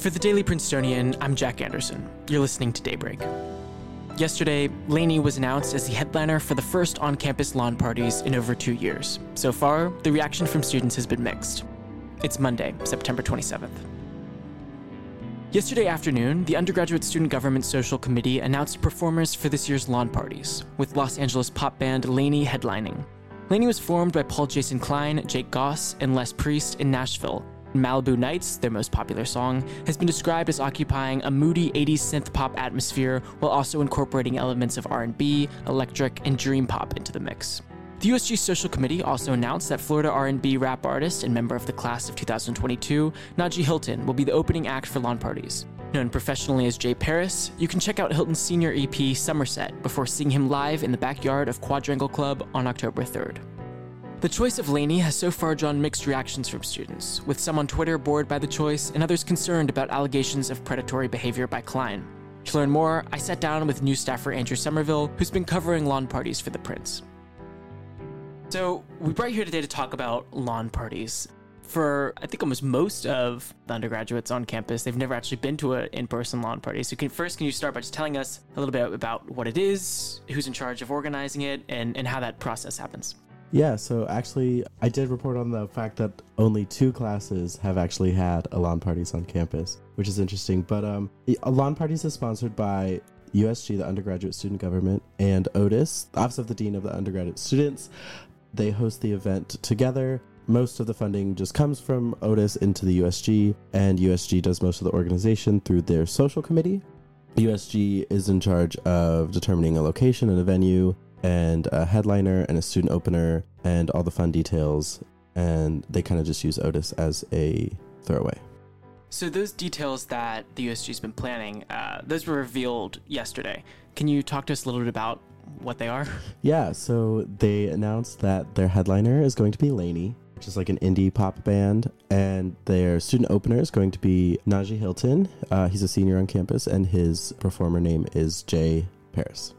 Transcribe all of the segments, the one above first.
For the Daily Princetonian, I'm Jack Anderson. You're listening to Daybreak. Yesterday, LANY was announced as the headliner for the first on campus lawn parties in over two years. So far, the reaction from students has been mixed. It's Monday, September 27th. Yesterday afternoon, the Undergraduate Student Government Social Committee announced performers for this year's lawn parties, with Los Angeles pop band LANY headlining. LANY was formed by Paul Jason Klein, Jake Goss, and Les Priest in Nashville Malibu Nights, their most popular song, has been described as occupying a moody 80s synth pop atmosphere while also incorporating elements of R&B, electric, and dream pop into the mix. The USG Social Committee also announced that Florida R&B rap artist and member of the class of 2022, Najee Hilton, will be the opening act for lawn parties. Known professionally as Jay Paris, you can check out Hilton's senior EP Somerset before seeing him live in the backyard of Quadrangle Club on October 3rd. The choice of LANY has so far drawn mixed reactions from students, with some on Twitter bored by the choice and others concerned about allegations of predatory behavior by Klein. To learn more, I sat down with new staffer Andrew Somerville, who's been covering lawn parties for the Prince. So, we brought you here today to talk about lawn parties. For I think almost most of the undergraduates on campus, they've never actually been to an in-person lawn party. So, can, first, can you start by just telling us a little bit about what it is, who's in charge of organizing it, and, and how that process happens? Yeah, so actually, I did report on the fact that only two classes have actually had lawn parties on campus, which is interesting. But um, lawn parties is sponsored by USG, the undergraduate student government, and ODUS, the Office of the Dean of the Undergraduate Students. They host the event together. Most of the funding just comes from ODUS into the USG, and USG does most of the organization through their social committee. USG is in charge of determining a location and a venue, and a headliner and a student opener and all the fun details. And they kind of just use ODUS as a throwaway. So those details that the USG's been planning, uh, those were revealed yesterday. Can you talk to us a little bit about what they are? Yeah, so they announced that their headliner is going to be LANY, which is like an indie pop band, and their student opener is going to be Najee Hilton. Uh, he's a senior on campus, and his performer name is Jay Paris.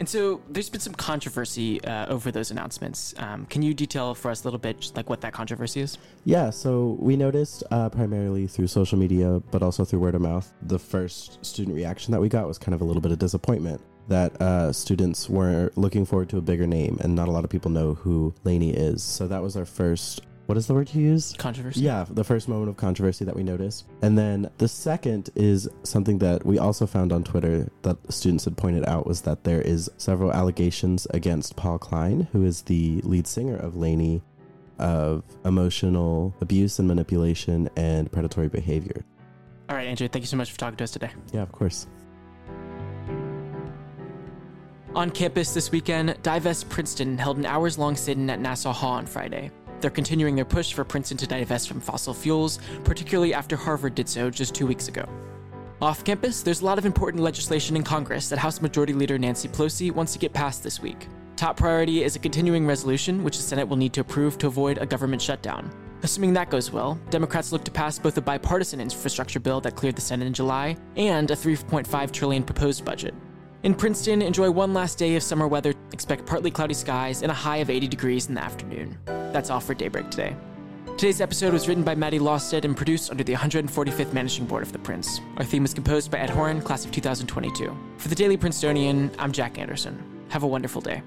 And so there's been some controversy uh, over those announcements. Um, can you detail for us a little bit just like what that controversy is? Yeah, so we noticed uh, primarily through social media, but also through word of mouth, the first student reaction that we got was kind of a little bit of disappointment that uh, students were looking forward to a bigger name, and not a lot of people know who LANY is. So that was our first what is the word you use? Controversy. Yeah, the first moment of controversy that we noticed. And then the second is something that we also found on Twitter that students had pointed out was that there is several allegations against Paul Klein, who is the lead singer of LANY, of emotional abuse and manipulation and predatory behavior. All right, Andrew, thank you so much for talking to us today. Yeah, of course. On campus this weekend, Divest Princeton held an hours long sit in at Nassau Hall on Friday. They're continuing their push for Princeton to divest from fossil fuels, particularly after Harvard did so just two weeks ago. Off campus, there's a lot of important legislation in Congress that House Majority Leader Nancy Pelosi wants to get passed this week. Top priority is a continuing resolution, which the Senate will need to approve to avoid a government shutdown. Assuming that goes well, Democrats look to pass both a bipartisan infrastructure bill that cleared the Senate in July and a 3.5 trillion proposed budget. In Princeton, enjoy one last day of summer weather. Expect partly cloudy skies and a high of 80 degrees in the afternoon. That's all for Daybreak today. Today's episode was written by Maddie Lawstead and produced under the 145th Managing Board of The Prince. Our theme was composed by Ed Horan, class of 2022. For the Daily Princetonian, I'm Jack Anderson. Have a wonderful day.